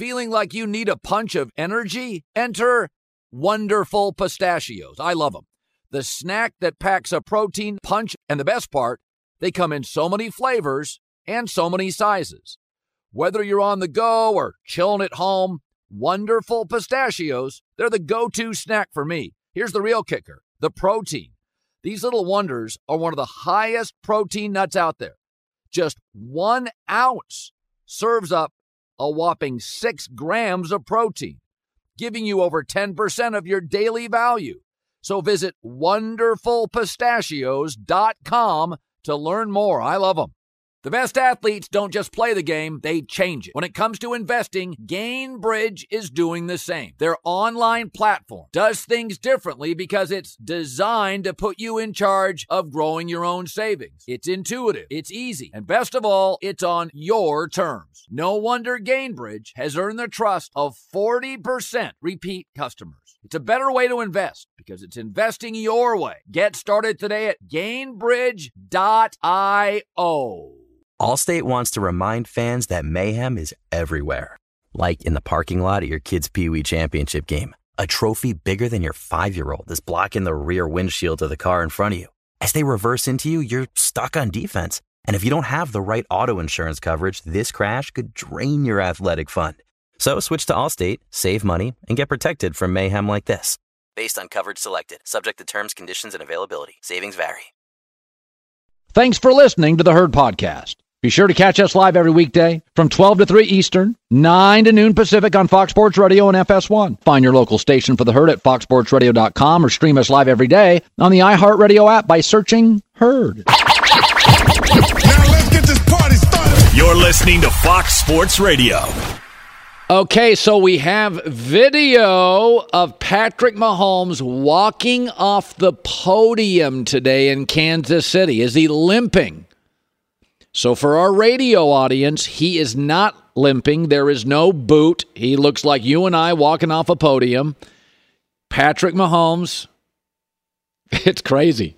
Feeling like you need a punch of energy? Enter Wonderful Pistachios. I love them. The snack that packs a protein punch, and the best part, they come in so many flavors and so many sizes. Whether you're on the go or chilling at home, Wonderful Pistachios, they're the go to snack for me. Here's the real kicker the protein. These little wonders are one of the highest protein nuts out there. Just one ounce serves up a whopping six grams of protein, giving you over 10% of your daily value. So visit wonderfulpistachios.com to learn more. I love them. The best athletes don't just play the game, they change it. When it comes to investing, Gainbridge is doing the same. Their online platform does things differently because it's designed to put you in charge of growing your own savings. It's intuitive, it's easy, and best of all, it's on your terms. No wonder Gainbridge has earned the trust of 40% repeat customers. It's a better way to invest because it's investing your way. Get started today at gainbridge.io. Allstate wants to remind fans that mayhem is everywhere. Like in the parking lot at your kid's Pee Wee Championship game. A trophy bigger than your five year old is blocking the rear windshield of the car in front of you. As they reverse into you, you're stuck on defense. And if you don't have the right auto insurance coverage, this crash could drain your athletic fund. So switch to Allstate, save money, and get protected from mayhem like this. Based on coverage selected, subject to terms, conditions, and availability. Savings vary. Thanks for listening to the Herd Podcast. Be sure to catch us live every weekday from 12 to 3 Eastern, 9 to noon Pacific on Fox Sports Radio and FS1. Find your local station for the Herd at foxsportsradio.com or stream us live every day on the iHeartRadio app by searching Herd. Now let's get this party started. You're listening to Fox Sports Radio. Okay, so we have video of Patrick Mahomes walking off the podium today in Kansas City. Is he limping? So, for our radio audience, he is not limping. There is no boot. He looks like you and I walking off a podium. Patrick Mahomes, it's crazy.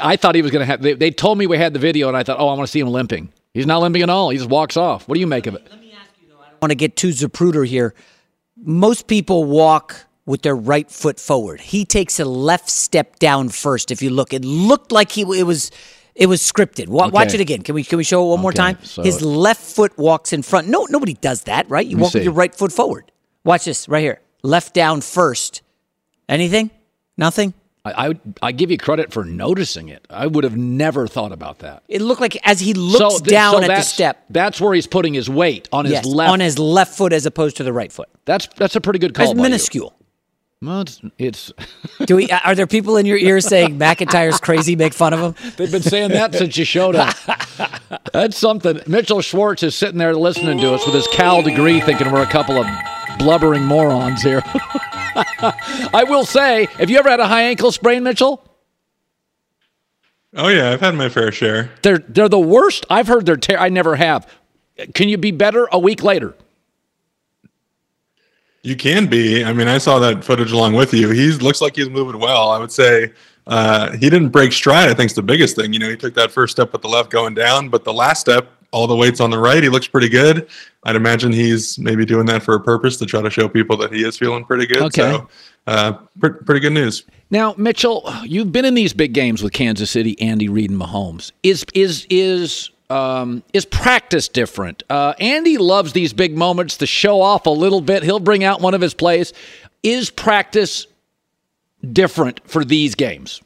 I thought he was going to have, they, they, told me we had the video, and I thought, oh, I want to see him limping. He's not limping at all. He just walks off. What do you make of it? Let me ask you, though, I don't want to get too Zapruder here. Most people walk with their right foot forward. He takes a left step down first. If you look, it looked like he it was it was scripted. Wa- Okay. Watch it again. Can we can we show it one more time? so His left foot walks in front. No, nobody does that, right? You walk with your right foot forward. Watch this right here. Left down first. Anything? Nothing. I, I, I give you credit for noticing it. I would have never thought about that. It looked like as he looks th- down at the step. That's where he's putting his weight on his yes, left. on his left foot as opposed to the right foot. that's that's a pretty good call. It's by you. Minuscule. Well, it's, it's Do we? Uh, are there people in your ears saying McIntyre's crazy? Make fun of him. they've been saying that since you showed up. That's something. Mitchell Schwartz is sitting there listening to us with his Cal degree, thinking we're a couple of blubbering morons here. I will say, have you ever had a high ankle sprain, Mitchell? Oh yeah, I've had my fair share. They're they're the worst. I've heard they're. Ter- I never have. Can you be better a week later? You can be. I mean, I saw that footage along with you. He looks like he's moving well. I would say uh, he didn't break stride. I think is the biggest thing. You know, he took that first step with the left going down, but the last step, all the weight's on the right. He looks pretty good. I'd imagine he's maybe doing that for a purpose to try to show people that he is feeling pretty good. Okay. So, uh, pre- pretty good news. Now, Mitchell, you've been in these big games with Kansas City, Andy Reid, and Mahomes. Is is is um, is practice different? Uh, Andy loves these big moments to show off a little bit. He'll bring out one of his plays. Is practice different for these games?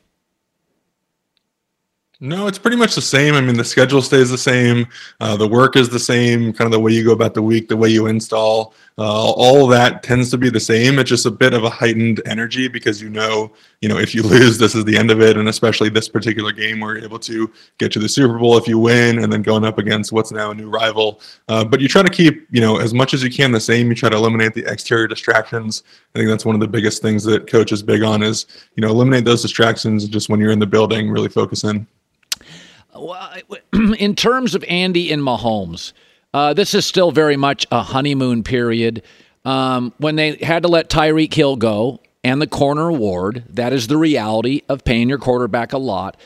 No, it's pretty much the same. I mean, the schedule stays the same. Uh, the work is the same. Kind of the way you go about the week, the way you install, uh, all that tends to be the same. It's just a bit of a heightened energy because you know, you know, if you lose, this is the end of it, and especially this particular game, where you're able to get to the Super Bowl if you win, and then going up against what's now a new rival. Uh, but you try to keep, you know, as much as you can the same. You try to eliminate the exterior distractions. I think that's one of the biggest things that coach is big on is, you know, eliminate those distractions. Just when you're in the building, really focus in. in terms of Andy and Mahomes, uh, this is still very much a honeymoon period. Um, when they had to let Tyreek Hill go and the corner award, that is the reality of paying your quarterback a lot.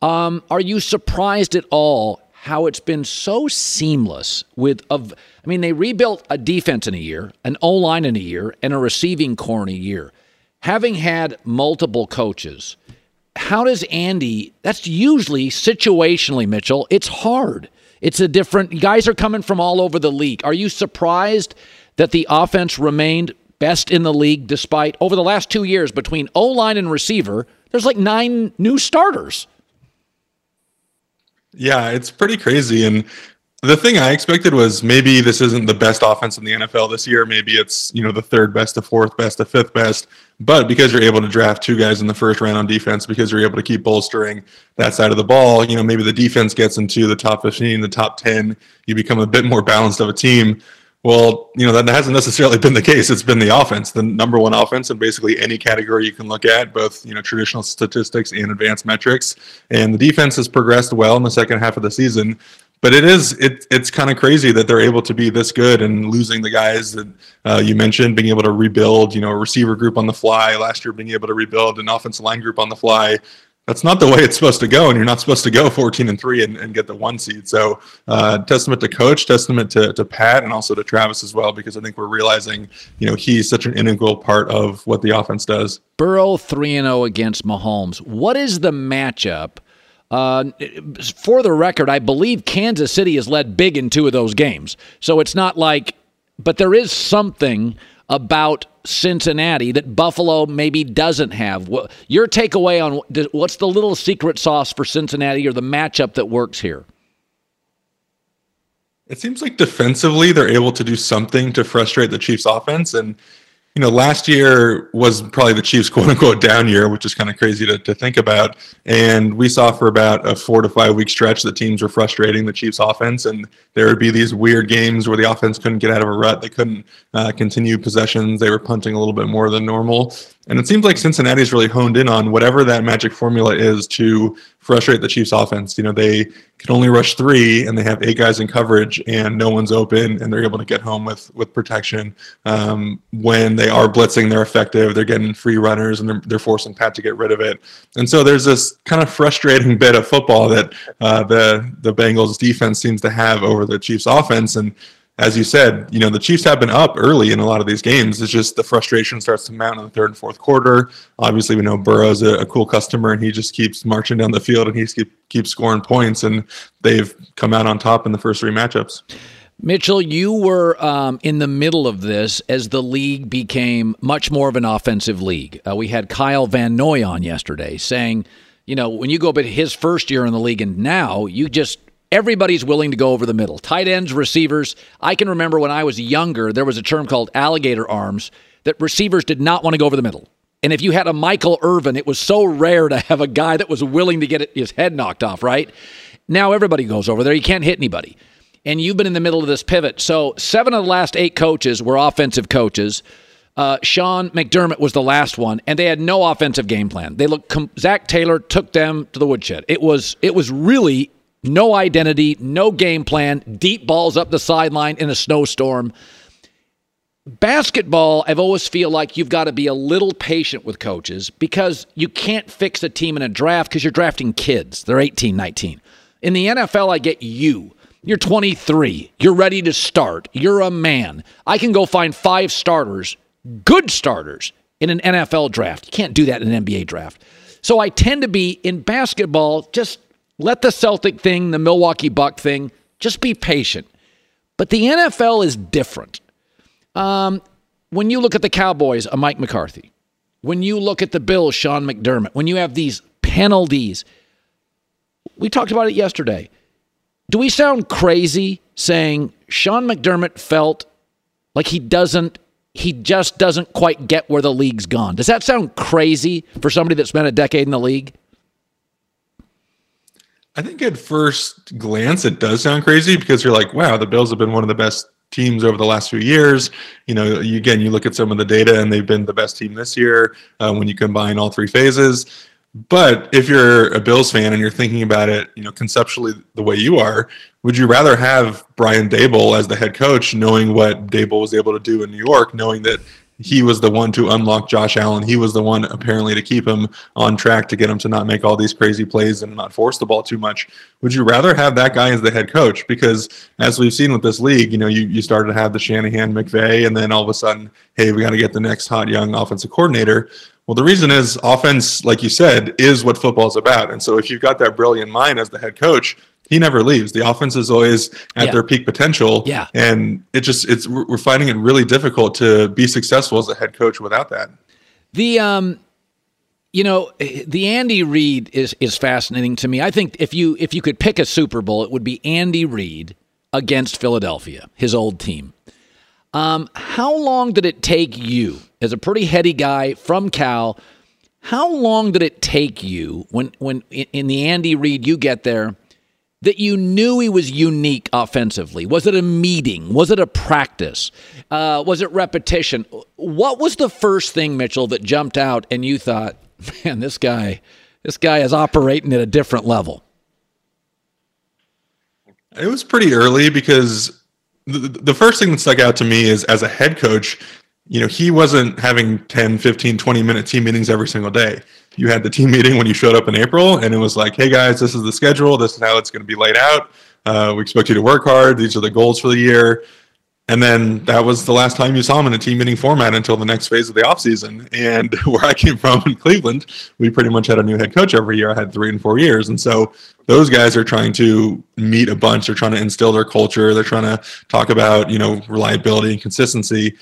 Um, are you surprised at all how it's been so seamless with of I mean they rebuilt a defense in a year, an O-line in a year, and a receiving corps in a year. Having had multiple coaches, how does Andy that's usually situationally, Mitchell, it's hard. It's a different guys are coming from all over the league. Are you surprised that the offense remained best in the league despite over the last 2 years between O-line and receiver, there's like 9 new starters. Yeah, it's pretty crazy. And the thing I expected was maybe this isn't the best offense in the NFL this year. Maybe it's, you know, the third best, the fourth best, the fifth best. But because you're able to draft two guys in the first round on defense, because you're able to keep bolstering that side of the ball, you know, maybe the defense gets into the top 15, the top 10, you become a bit more balanced of a team. Well, you know, that hasn't necessarily been the case. It's been the offense, the number one offense in basically any category you can look at, both, you know, traditional statistics and advanced metrics. And the defense has progressed well in the second half of the season. But it is it, it's kind of crazy that they're able to be this good and losing the guys that uh, you mentioned, being able to rebuild, you know, a receiver group on the fly last year, being able to rebuild an offensive line group on the fly. That's not the way it's supposed to go and you're not supposed to go 14 and 3 and, and get the one seed. So uh, testament to coach testament to, to pat and also to travis as well because i think we're realizing you know he's such an integral part of what the offense does. Burrow 3-0 against mahomes. What is the matchup uh, for the record i believe kansas city has led big in two of those games so it's not like but there is something about Cincinnati that Buffalo maybe doesn't have. Your takeaway on what's the little secret sauce for Cincinnati or the matchup that works here? It seems like defensively they're able to do something to frustrate the Chiefs offense and you know, last year was probably the Chiefs' quote unquote down year, which is kind of crazy to, to think about. And we saw for about a four to five week stretch the teams were frustrating the Chiefs' offense. And there would be these weird games where the offense couldn't get out of a rut. They couldn't uh, continue possessions. They were punting a little bit more than normal. And it seems like Cincinnati's really honed in on whatever that magic formula is to frustrate the Chiefs offense. You know, they can only rush three and they have eight guys in coverage and no one's open and they're able to get home with with protection. Um, when they are blitzing, they're effective. They're getting free runners and they're, they're forcing Pat to get rid of it. And so there's this kind of frustrating bit of football that uh, the the Bengals defense seems to have over the Chiefs offense. And as you said, you know, the Chiefs have been up early in a lot of these games. It's just the frustration starts to mount in the third and fourth quarter. Obviously, we know Burrow's a, a cool customer and he just keeps marching down the field and he keep, keeps scoring points. And they've come out on top in the first three matchups. Mitchell, you were um, in the middle of this as the league became much more of an offensive league. Uh, we had Kyle Van Noy on yesterday saying, you know, when you go but his first year in the league and now you just everybody's willing to go over the middle. Tight ends, receivers. I can remember when I was younger, there was a term called alligator arms that receivers did not want to go over the middle. And if you had a Michael Irvin, it was so rare to have a guy that was willing to get his head knocked off, right? Now everybody goes over there. You can't hit anybody. And you've been in the middle of this pivot. So, seven of the last eight coaches were offensive coaches. Uh, Sean McDermott was the last one, and they had no offensive game plan. They looked. Com- Zac Taylor took them to the woodshed. It was it was really no identity, no game plan, deep balls up the sideline in a snowstorm. Basketball, I've always feel like you've got to be a little patient with coaches because you can't fix a team in a draft because you're drafting kids. They're 18, 19. In the NFL, I get you. You're 23. You're ready to start. You're a man. I can go find five starters, good starters, in an NFL draft. You can't do that in an NBA draft. So I tend to be in basketball just let the Celtic thing, the Milwaukee Buck thing, just be patient. But the NFL is different. Um, when you look at the Cowboys, a Mike McCarthy, when you look at the Bills, Sean McDermott, when you have these penalties, we talked about it yesterday. Do we sound crazy saying Sean McDermott felt like he doesn't, he just doesn't quite get where the league's gone? Does that sound crazy for somebody that spent a decade in the league? I think at first glance it does sound crazy because you're like, wow, the Bills have been one of the best teams over the last few years. You know, you, again, you look at some of the data and they've been the best team this year uh, when you combine all three phases. But if you're a Bills fan and you're thinking about it, you know, conceptually the way you are, would you rather have Brian Daboll as the head coach, knowing what Daboll was able to do in New York, knowing that he was the one to unlock Josh Allen. He was the one apparently to keep him on track to get him to not make all these crazy plays and not force the ball too much. Would you rather have that guy as the head coach? Because as we've seen with this league, you know, you, you started to have the Shanahan McVay, and then all of a sudden, hey, we got to get the next hot young offensive coordinator. Well, the reason is offense, like you said, is what football is about. And so if you've got that brilliant mind as the head coach, he never leaves. The offense is always at Yeah. their peak potential. Yeah. And it just it's we're finding it really difficult to be successful as a head coach without that. The um, you know, the Andy Reid is is fascinating to me. I think if you if you could pick a Super Bowl, it would be Andy Reid against Philadelphia, his old team. Um, how long did it take you, as a pretty heady guy from Cal? How long did it take you when when in in the Andy Reid you get there? That you knew he was unique offensively? Was it a meeting? Was it a practice? Uh, was it repetition? What was the first thing, Mitchell, that jumped out and you thought, man, this guy, this guy is operating at a different level? It was pretty early because the, the first thing that stuck out to me is as a head coach, you know, he wasn't having 10, 15, 20 minute team meetings every single day. You had the team meeting when you showed up in April, and it was like, hey guys, this is the schedule. This is how it's going to be laid out. Uh, we expect you to work hard. These are the goals for the year. And then that was the last time you saw him in a team meeting format until the next phase of the offseason. And where I came from in Cleveland, we pretty much had a new head coach every year. I had three and four years. And so those guys are trying to meet a bunch. They're trying to instill their culture. They're trying to talk about, you know, reliability and consistency.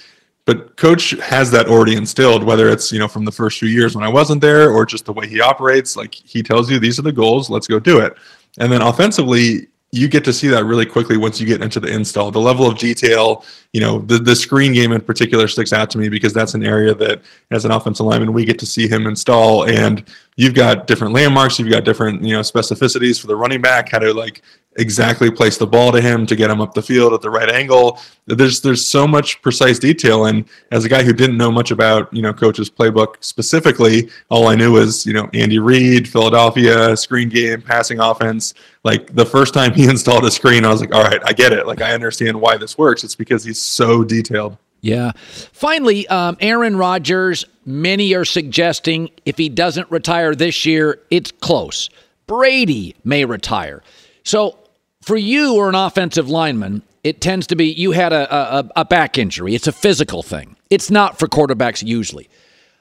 But coach has that already instilled, whether it's, you know, from the first few years when I wasn't there or just the way he operates. Like he tells you these are the goals, let's go do it. And then offensively, you get to see that really quickly once you get into the install. The level of detail, you know, the, the screen game in particular sticks out to me because that's an area that, as an offensive lineman, we get to see him install. And you've got different landmarks, you've got different, you know, specificities for the running back, how to like exactly place the ball to him to get him up the field at the right angle. There's there's so much precise detail, and as a guy who didn't know much about you know coach's playbook specifically, all I knew was you know Andy Reid, Philadelphia, screen game, passing offense. Like the first time he installed a screen, I was like, all right, I get it. Like I understand why this works. It's because he's so detailed. Yeah. Finally, um, Aaron Rodgers, many are suggesting if he doesn't retire this year, it's close. Brady may retire. So for you or an offensive lineman, it tends to be you had a, a, a back injury. It's a physical thing. It's not for quarterbacks usually.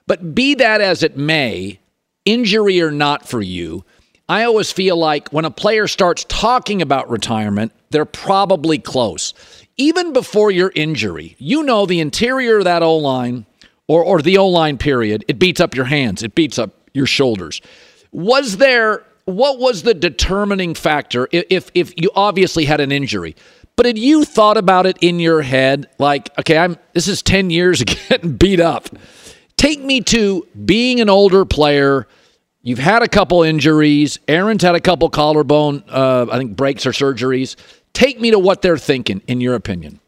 But be that as it may, injury or not for you, I always feel like when a player starts talking about retirement, they're probably close. Even before your injury, you know the interior of that O line or, or the O line period, it beats up your hands, it beats up your shoulders. Was there, what was the determining factor if, if, you obviously had an injury? But had you thought about it in your head, like, okay, I'm this is 10 years of getting beat up. Take me to being an older player. You've had a couple injuries. Aaron's had a couple collarbone, uh, I think, breaks or surgeries. Take me to what they're thinking, in your opinion.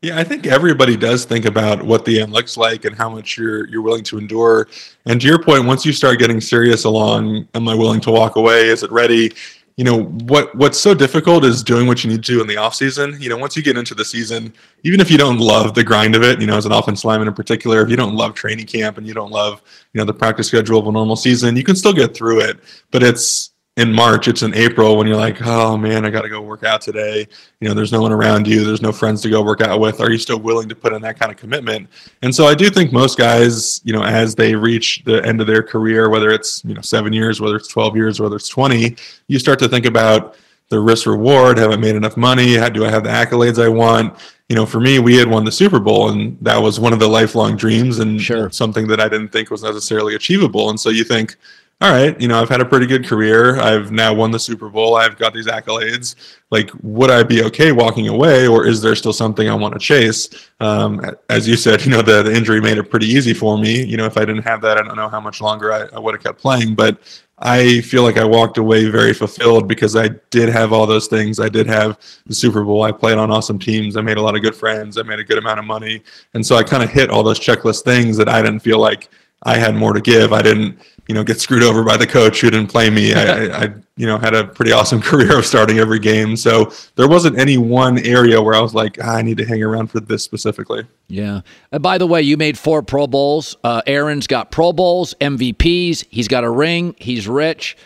Yeah, I think everybody does think about what the end looks like and how much you're you're willing to endure. And to your point, once you start getting serious along, am I willing to walk away? Is it ready? You know, what what's so difficult is doing what you need to do in the off season. You know, once you get into the season, even if you don't love the grind of it, you know, as an offense lineman in particular, if you don't love training camp and you don't love, you know, the practice schedule of a normal season, you can still get through it. But it's in March, it's in April when you're like, oh man, I got to go work out today. You know, there's no one around you, there's no friends to go work out with. Are you still willing to put in that kind of commitment? And so I do think most guys, you know, as they reach the end of their career, whether it's, you know, seven years, whether it's 12 years, whether it's 20, you start to think about the risk reward. Have I made enough money? How do I have the accolades I want? You know, for me, we had won the Super Bowl, and that was one of the lifelong dreams and Sure. something that I didn't think was necessarily achievable. And so you think, all right, you know, I've had a pretty good career. I've now won the Super Bowl. I've got these accolades. Like, would I be okay walking away, or is there still something I want to chase? Um, as you said, you know, the, the injury made it pretty easy for me. You know, if I didn't have that, I don't know how much longer I, I would have kept playing. But I feel like I walked away very fulfilled because I did have all those things. I did have the Super Bowl. I played on awesome teams. I made a lot of good friends. I made a good amount of money. And so I kind of hit all those checklist things that I didn't feel like I had more to give. I didn't, you know, get screwed over by the coach who didn't play me. I, I, I, you know, had a pretty awesome career of starting every game. So there wasn't any one area where I was like, ah, I need to hang around for this specifically. Yeah. Uh, by the way, you made four Pro Bowls. Uh, Aaron's got Pro Bowls, MVPs. He's got a ring. He's rich.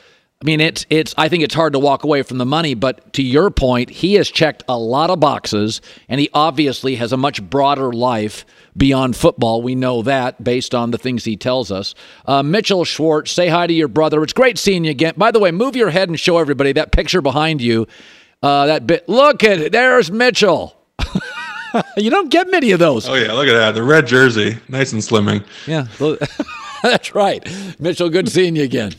I mean, it's it's. I think it's hard to walk away from the money, but to your point, he has checked a lot of boxes, and he obviously has a much broader life beyond football. We know that based on the things he tells us. Uh, Mitchell Schwartz, say hi to your brother. It's great seeing you again. By the way, move your head and show everybody that picture behind you. Uh, that bit. Look at it. There's Mitchell. you don't get many of those. Oh yeah, look at that. The red jersey, nice and slimming. Yeah, that's right. Mitchell, good seeing you again.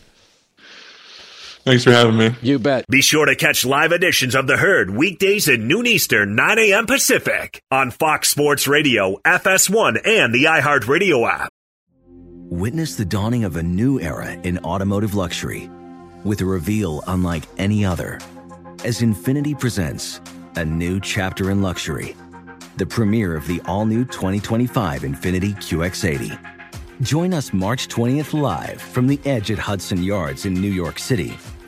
Thanks for having me. You bet. Be sure to catch live editions of The Herd weekdays at noon Eastern, 9 a.m. Pacific on Fox Sports Radio, FS1, and the iHeartRadio app. Witness the dawning of a new era in automotive luxury with a reveal unlike any other as Infiniti presents a new chapter in luxury, the premiere of the all new 2025 Infiniti QX80. Join us March 20th live from the edge at Hudson Yards in New York City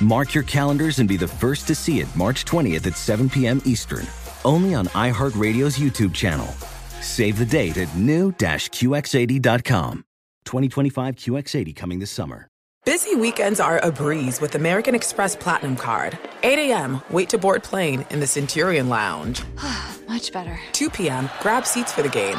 Mark your calendars and be the first to see it March 20th at 7 p.m. Eastern, only on iHeartRadio's YouTube channel. Save the date at new-QX80.com. 2025 QX80 coming this summer. Busy weekends are a breeze with American Express Platinum Card. 8 a.m., wait to board plane in the Centurion Lounge. Much better. 2 p.m., grab seats for the game.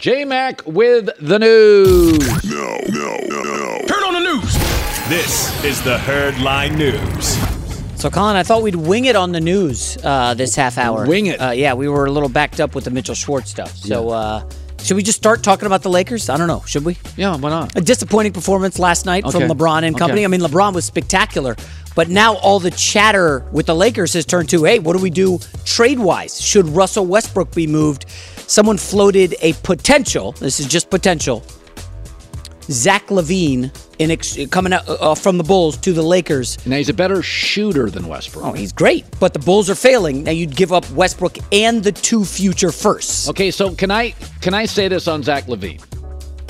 J Mac with the news. No, no, no, no. Turn on the news. This is the Herdline News. So, Colin, I thought we'd wing it on the news uh, this half hour. Wing it. Uh, yeah, we were a little backed up with the Mitchell Schwartz stuff. So, uh, should we just start talking about the Lakers? I don't know. Should we? Yeah, why not? A disappointing performance last night Okay. from LeBron and company. Okay. I mean, LeBron was spectacular, but now all the chatter with the Lakers has turned to, hey, what do we do trade wise? Should Russell Westbrook be moved? Someone floated a potential. This is just potential. Zach LaVine in ex- coming out uh, from the Bulls to the Lakers. Now, he's a better shooter than Westbrook. Oh, he's great, but the Bulls are failing. Now you'd give up Westbrook and the two future firsts. Okay, so can I can I say this on Zach LaVine?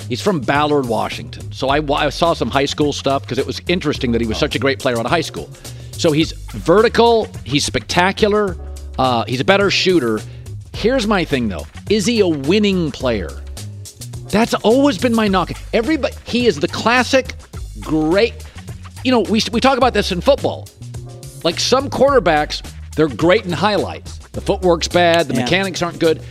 He's from Ballard, Washington. So I, I saw some high school stuff because it was interesting that he was such a great player out of high school. So he's vertical, he's spectacular, uh, he's a better shooter. Here's my thing though: is he a winning player? That's always been my knock. Everybody, he is the classic, great. You know, we we talk about this in football. Like some quarterbacks, they're great in highlights. The footwork's bad, the Yeah. mechanics aren't good.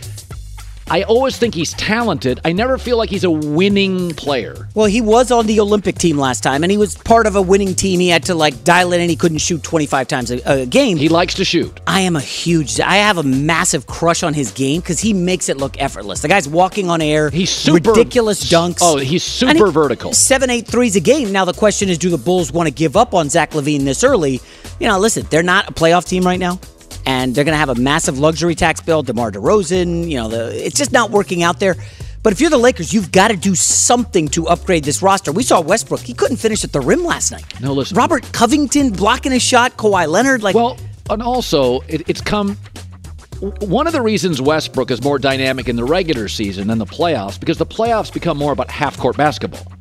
I always think he's talented. I never feel like he's a winning player. Well, he was on the Olympic team last time, and he was part of a winning team. He had to like dial in, and he couldn't shoot 25 times a, a game. He likes to shoot. I am a huge, I have a massive crush on his game because he makes it look effortless. The guy's walking on air. He's super ridiculous dunks. Oh, he's super he- vertical. Seven, eight threes a game. Now the question is, do the Bulls want to give up on Zach LaVine this early? You know, listen, they're not a playoff team right now. And they're going to have a massive luxury tax bill. DeMar DeRozan, you know, the, it's just not working out there. But if you're the Lakers, you've got to do something to upgrade this roster. We saw Westbrook; he couldn't finish at the rim last night. No, listen. Robert Covington blocking a shot. Kawhi Leonard, like, Well, and also it, it's come. One of the reasons Westbrook is more dynamic in the regular season than the playoffs because the playoffs become more about half court basketball.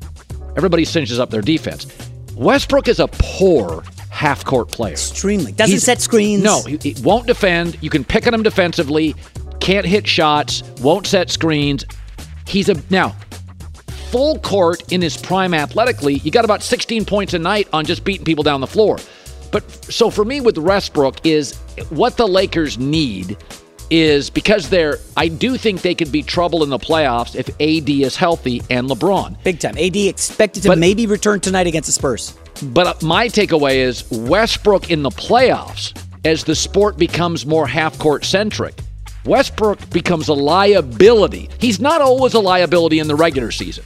Everybody cinches up their defense. Westbrook is a poor half court player. extremely doesn't He's- set screens. No, he, he won't defend. You can pick on him defensively. Can't hit shots. Won't set screens. He's a now full court in his prime athletically. You got about 16 points a night on just beating people down the floor. But so for me with Westbrook is what the Lakers need is because they're I do think they could be trouble in the playoffs if AD is healthy and LeBron. big time. AD expected to But- maybe return tonight against the Spurs. But my takeaway is Westbrook in the playoffs, as the sport becomes more half court centric, Westbrook becomes a liability. He's not always a liability in the regular season.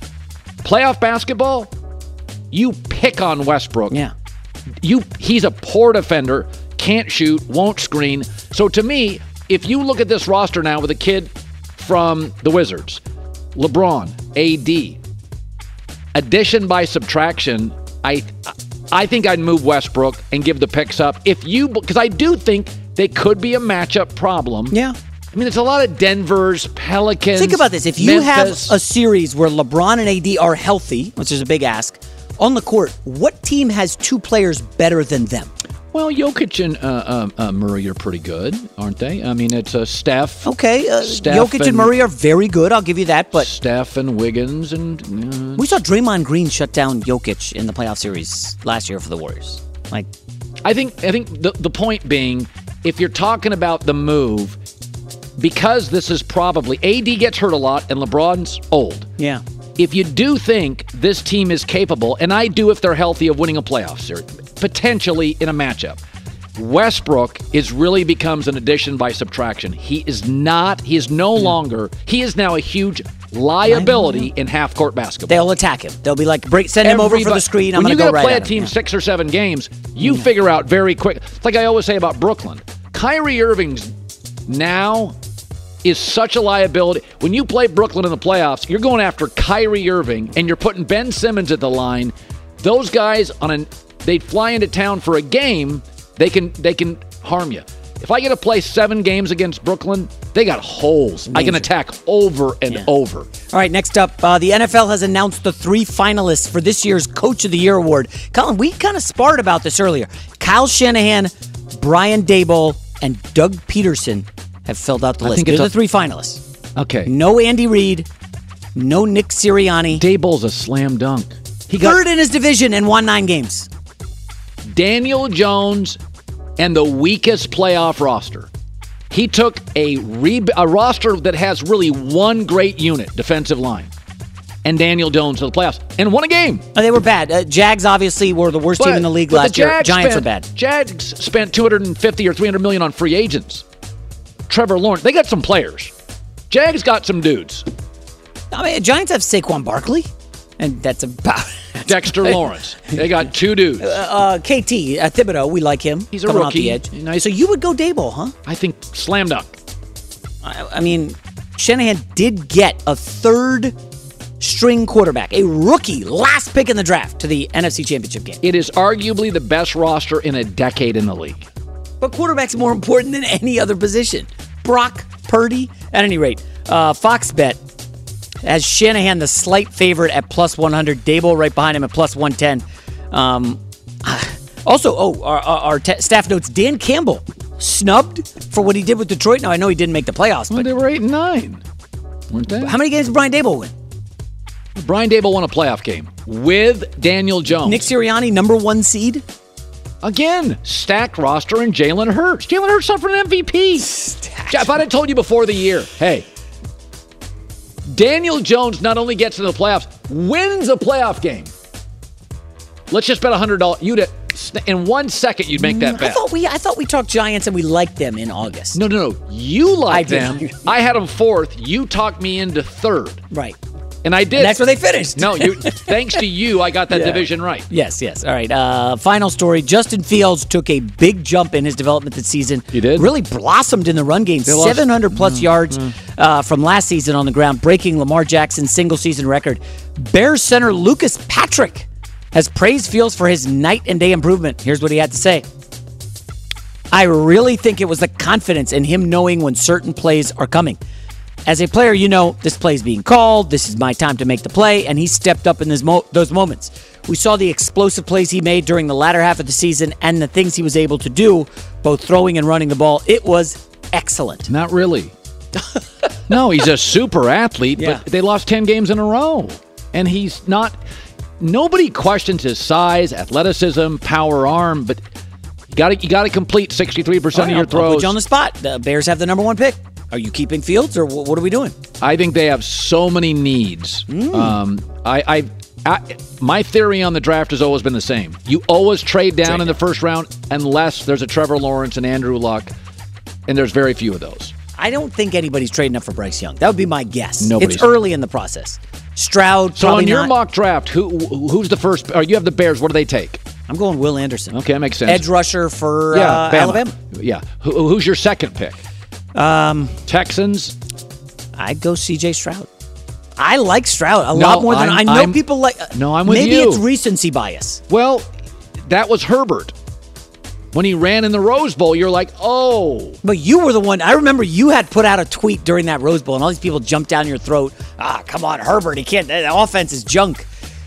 Playoff basketball, you pick on Westbrook. Yeah. You he's a poor defender, can't shoot, won't screen. So to me, if you look at this roster now with a kid from the Wizards, LeBron, AD, addition by subtraction, I I think I'd move Westbrook and give the picks up. If you because I do think they could be a matchup problem. Yeah. I mean, it's a lot of Denver's, Pelicans. Think about this. If you Memphis. have a series where LeBron and AD are healthy, which is a big ask, on the court, what team has two players better than them? Well, Jokic and uh, um, uh, Murray are pretty good, aren't they? I mean, it's uh, Steph. Okay, uh, Steph Jokic and, and- Murray are very good. I'll give you that. But Steph and Wiggins and uh, we saw Draymond Green shut down Jokic in the playoff series last year for the Warriors. Like, I think I think the the point being, if you're talking about the move, because this is probably AD gets hurt a lot and LeBron's old. yeah. If you do think this team is capable, and I do if they're healthy of winning a playoff series, potentially in a matchup, Westbrook is really becomes an addition by subtraction. He is not, he is no hmm. longer, he is now a huge liability in half court basketball. They'll attack him. They'll be like, break, send him over for the screen. I'm when going to you go right play a team Yeah. six or seven games, you hmm. figure out very quick. It's like I always say about Brooklyn. Kyrie Irving's now is such a liability. When you play Brooklyn in the playoffs, you're going after Kyrie Irving and you're putting Ben Simmons at the line. Those guys on an they fly into town for a game, they can they can harm you. If I get to play seven games against Brooklyn, they got holes. I can attack over and Yeah. over. All right, next up, uh, the NFL has announced the three finalists for this year's Coach of the Year award. Colin, we kind of sparred about this earlier. Kyle Shanahan, Brian Daboll, and Doug Pederson have filled out the I list. They're it's the three finalists. Okay. No Andy Reid, no Nick Sirianni. Daboll's a slam dunk. He got Third in his division and won nine games. Daniel Jones and the weakest playoff roster. He took a re- a roster that has really one great unit, defensive line, and Daniel Jones to the playoffs and won a game. Uh, they were bad. Uh, Jags obviously were the worst team in the league but last year. Giants spent, are bad. Jags spent 250 or 300 million on free agents. Trevor Lawrence, they got some players. Jags got some dudes. I mean, Giants have Saquon Barkley, and that's about. Dexter Lawrence. They got two dudes. Uh, KT uh, Thibodeaux, we like him. He's a coming rookie. Off the edge. Nice. So you would go Daboll, huh? I think slam dunk. I, I mean, Shanahan did get a third string quarterback, a rookie, last pick in the draft to the NFC Championship game. It is arguably the best roster in a decade in the league. But quarterback's more important than any other position. Brock Purdy, at any rate, uh, Fox Bet has Shanahan the slight favorite at plus 100, Daboll right behind him at plus 110. Um, also, oh, our, our, te- staff notes Dan Campbell snubbed for what he did with Detroit. Now, I know he didn't make the playoffs, Well, but they were eight and nine, weren't they? how many games did Brian Daboll win? Brian Daboll won a playoff game with Daniel Jones. Nick Sirianni, number one seed. Again, stacked roster and Jalen Hurts. Jalen Hurts suffered an MVP. If I'd have told you before the year, hey, Daniel Jones not only gets to the playoffs, wins a playoff game. Let's just bet hundred dollars. You'd uh, in one second you'd make that mm, bet. I thought we I thought we talked Giants and we liked them in August. No, no, no. You liked I them. I had them fourth. You talked me into third, Right. And I did. And that's where they finished. No, you. thanks to you, I got that Yeah. division right. Yes, yes. All right. Uh, final story. Justin Fields took a big jump in his development this season. He did? Really blossomed in the run game. lost- Mm, 700 plus yards uh, from last season on the ground, breaking Lamar Jackson's single season record. Bears center Lucas Patrick has praised Fields for his night and day improvement. Here's what he had to say. I really think it was the confidence in him knowing when certain plays are coming. As a player, you know this play is being called. This is my time to make the play, and he stepped up in this mo- those moments. We saw the explosive plays he made during the latter half of the season, and the things he was able to do, both throwing and running the ball. It was excellent. Not really. no, he's a super athlete, Yeah. but they lost 10 games in a row. And he's not. Nobody questions his size, athleticism, power arm, but got to you got to complete 63% of your I'll- I'll throws. put you on the spot. The Bears have the number one pick. Are you keeping Fields, or what are we doing? I think they have so many needs. Mm. Um, I, I, I, my theory on the draft has always been the same. You always trade down in the first round unless there's a Trevor Lawrence and Andrew Luck, and there's very few of those. I don't think anybody's trading up for Bryce Young. That would be my guess. Nobody's. It's early in the process. Stroud, So on your not. mock draft, who who's the first? Or you have the Bears. What do they take? I'm going Will Anderson. Okay, that makes sense. Edge rusher for yeah, uh, Bama. Alabama. Yeah. Who, who's your second pick? Um, Texans. I'd go C.J. Stroud. I like Stroud a No, lot more than I'm- I know I'm- people like. No, I'm with maybe you. it's recency bias. Well, that was Herbert. When he ran in the Rose Bowl, you're like, oh, But you were the one. I remember you had put out a tweet during that Rose Bowl, and all these people jumped down your throat. Ah, come on, Herbert. He can't. The offense is junk.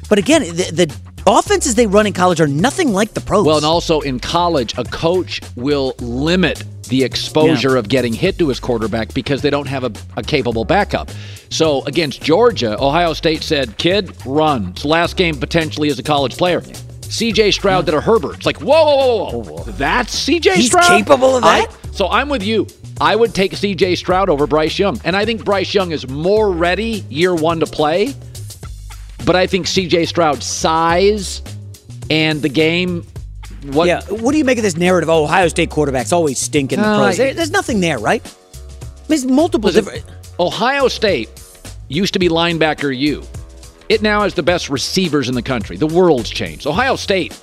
But again, the, the offenses they run in college are nothing like the pros. Well, and also in college, a coach will limit the exposure Yeah. of getting hit to his quarterback because they don't have a, a capable backup. So against Georgia, Ohio State said, "Kid, run." It's the last game potentially as a college player. C.J. Stroud did a Herbert. It's like, whoa, whoa, whoa, whoa. Oh, That's C.J. He's Stroud. capable of I- that? so I'm with you. I would take C.J. Stroud over Bryce Young, and I think Bryce Young is more ready year one to play. But I think C.J. Stroud's size and the game. What yeah. What do you make of this narrative? Oh, Ohio State quarterbacks always stink in the Uh, pros. There- there's nothing there, right? There's multiple Listen, different. Ohio State used to be linebacker U. It now has the best receivers in the country. The world's changed. Ohio State.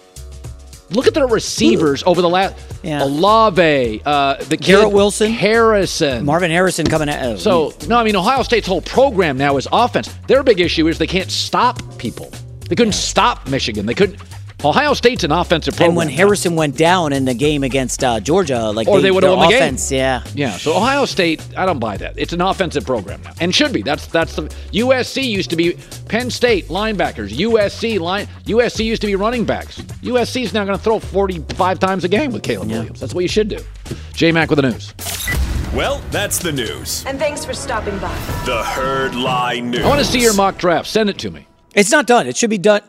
Look at their receivers over the last. Yeah. Olave, uh, the Garrett Wilson. Harrison. Marvin Harrison coming out. oh, So no, I mean Ohio State's whole program now is offense. Their big issue is they can't stop people. They couldn't stop Michigan. They couldn't. Ohio State's an offensive program. and when. Harrison went down in the game against uh, Georgia, like Or they would've their won the game. offense, yeah. Yeah, so Ohio State, I don't buy that. It's an offensive program now, and should be. That's that's the USC used to be Penn State linebackers. USC line USC used to be running backs. USC is now going to throw 45 times a game with Caleb Williams. That's what you should do. J Mac with the news. Well, that's the news. And thanks for stopping by. The Herd Lie News. I want to see your mock draft. Send it to me. It's not done. It should be done.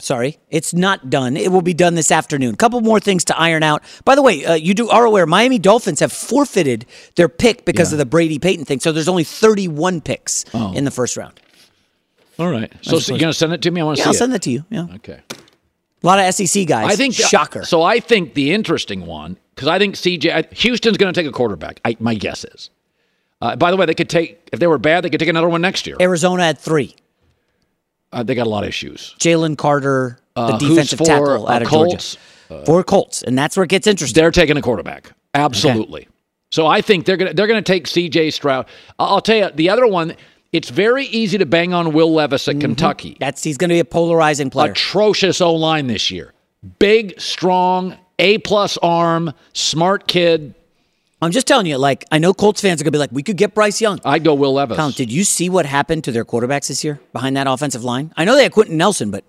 Sorry, it's not done. It will be done this afternoon. Couple more things to iron out. By the way, uh, you do are aware Miami Dolphins have forfeited their pick because Yeah. of the Brady Payton thing. So there's only 31 picks Oh. in the first round. All right. So, so you're going to send it to me? I want to Yeah, see I'll it. send that to you. Yeah, Okay. a lot of SEC guys. I think the- shocker. So I think the interesting one because I think CJ I- Houston's going to take a quarterback. I, my guess is. Uh, by the way, they could take if they were bad, they could take another one next year. Arizona had three. Uh, they got a lot of issues. Jalen Carter, the Uh, defensive for, tackle out of Colts? Georgia. For Colts, and that's where it gets interesting. They're taking a quarterback. Absolutely. So I think they're gonna they're gonna take C.J. Stroud. I'll tell you the other one. It's very easy to bang on Will Levis at Kentucky. That's he's going to be a polarizing player. Atrocious O line this year. Big, strong, A plus arm, smart kid. I'm just telling you, like I know Colts fans are going to be like, we could get Bryce Young. I'd go Will Levis. Colin, did you see what happened to their quarterbacks this year behind that offensive line? I know they had Quenton Nelson, but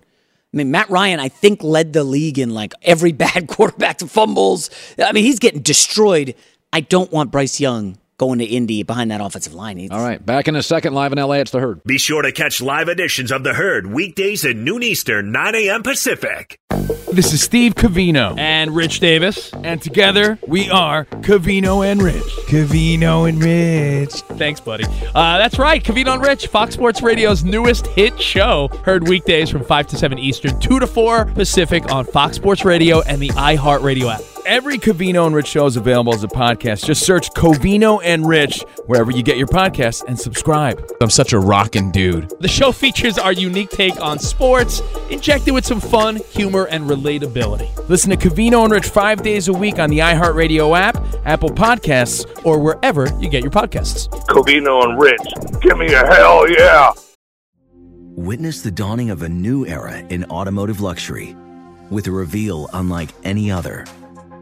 I mean Matt Ryan, I think led the league in like every bad quarterback to fumbles. I mean he's getting destroyed. I don't want Bryce Young going to Indy behind that offensive line. He's- All right, back in a second, live in LA. It's the herd. Be sure to catch live editions of The Herd weekdays at noon Eastern, 9 a.m. Pacific. This is Steve Covino and Rich Davis. And together we are Covino and Rich. Covino and Rich. Thanks, buddy. Uh, that's right. Covino and Rich, Fox Sports Radio's newest hit show. Heard weekdays from 5 to 7 Eastern, 2 to 4 Pacific on Fox Sports Radio and the iHeartRadio app. Every Covino and Rich show is available as a podcast. Just search Covino and Rich wherever you get your podcasts and subscribe. I'm such a rockin' dude. The show features our unique take on sports, injected with some fun, humor, and relatability. Listen to Covino and Rich five days a week on the iHeartRadio app, Apple Podcasts, or wherever you get your podcasts. Covino and Rich, give me a hell yeah! Witness the dawning of a new era in automotive luxury with a reveal unlike any other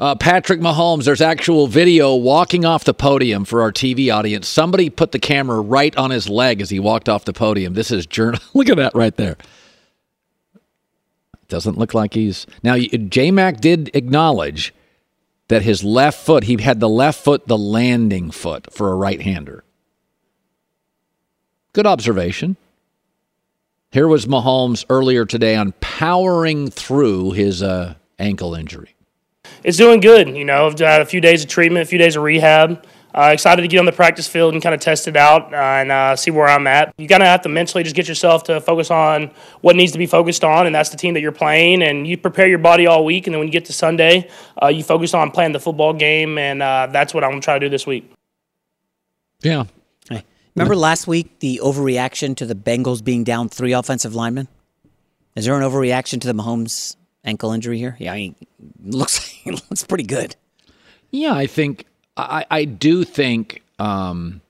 Uh, Patrick Mahomes, there's actual video walking off the podium for our TV audience. Somebody put the camera right on his leg as he walked off the podium. This is journal. Look at that right there. Doesn't look like he's now. J Mac did acknowledge that his left foot, he had the left foot, the landing foot for a right hander. Good observation. Here was Mahomes earlier today on powering through his uh, ankle injury. It's doing good. You know, I've had a few days of treatment, a few days of rehab. Uh, excited to get on the practice field and kind of test it out uh, and uh, see where I'm at. You kind of have to mentally just get yourself to focus on what needs to be focused on, and that's the team that you're playing. And you prepare your body all week, and then when you get to Sunday, uh, you focus on playing the football game, and uh, that's what I'm going to try to do this week. Yeah. Hey, remember last week the overreaction to the Bengals being down three offensive linemen? Is there an overreaction to the Mahomes ankle injury here? Yeah, I mean, looks looks pretty good. Yeah, I think I, I do think, um,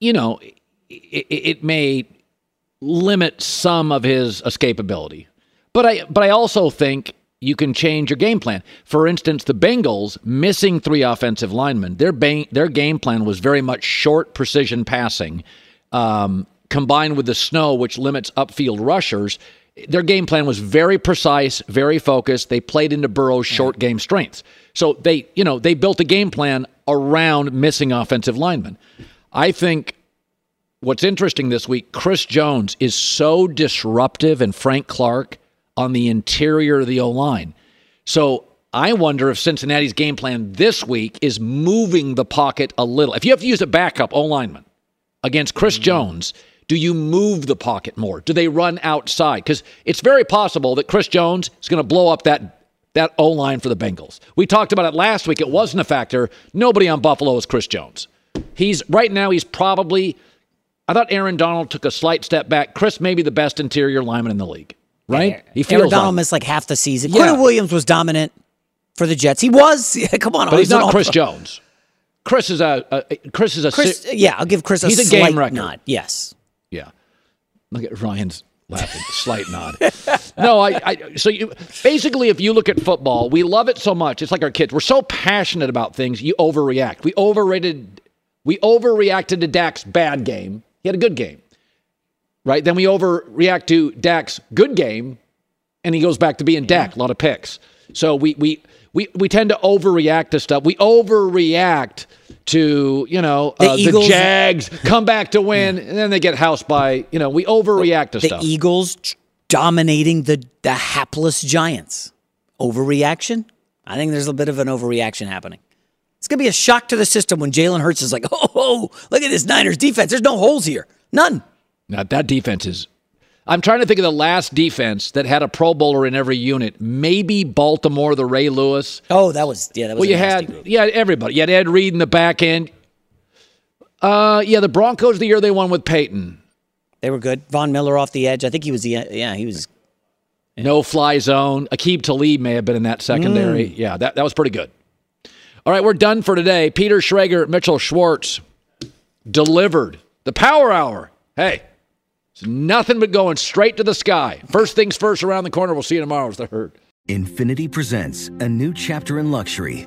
you know, it, it, may limit some of his escapability, but I but I also think you can change your game plan. For instance, the Bengals missing three offensive linemen, their ba- their game plan was very much short precision passing, um, combined with the snow, which limits upfield rushers. Their game plan was very precise, very focused. They played into Burrow's short game strengths. So they, you know, they built a game plan around missing offensive linemen. I think what's interesting this week, Chris Jones is so disruptive and Frank Clark on the interior of the O line. So I wonder if Cincinnati's game plan this week is moving the pocket a little. If you have to use a backup O lineman against Chris mm-hmm. Jones, Do you move the pocket more? Do they run outside? Because it's very possible that Chris Jones is going to blow up that that O line for the Bengals. We talked about it last week. It wasn't a factor. Nobody on Buffalo is Chris Jones. He's right now. He's probably. I thought Aaron Donald took a slight step back. Chris may be the best interior lineman in the league. Right? He feels Aaron Donald like. missed like half the season. Yeah. Quinn Williams was dominant for the Jets. He was. Come on, but he's not Chris Jones. Chris is a, a Chris is a. Chris, yeah, I'll give Chris a. He's a game record. Nod. Yes. Yeah. Look at Ryan's laughing, slight nod. No, I, I. So you basically, if you look at football, we love it so much. It's like our kids. We're so passionate about things. You overreact. We overrated. We overreacted to Dak's bad game. He had a good game, right? Then we overreact to Dak's good game, and he goes back to being Dak. A lot of picks. So we we we we tend to overreact to stuff. We overreact to you know the, uh, the Jags come back to win, yeah. and then they get housed by you know we overreact to the stuff. The Eagles dominating the the hapless Giants. Overreaction. I think there's a bit of an overreaction happening. It's gonna be a shock to the system when Jalen Hurts is like, oh, look at this Niners defense. There's no holes here, none. Now that defense is I'm trying to think of the last defense that had a Pro Bowler in every unit. Maybe Baltimore, the Ray Lewis. Oh, that was yeah. That was well. You had group. yeah everybody. You had Ed Reed in the back end. Uh, yeah, the Broncos the year they won with Peyton. They were good. Von Miller off the edge. I think he was the yeah he was. Yeah. No fly zone. Aqib Talib may have been in that secondary. Mm. Yeah, that, that was pretty good. All right, we're done for today. Peter Schrager, Mitchell Schwartz delivered the power hour. Hey, it's nothing but going straight to the sky. First things first around the corner. We'll see you tomorrow as the herd. Infiniti presents a new chapter in luxury,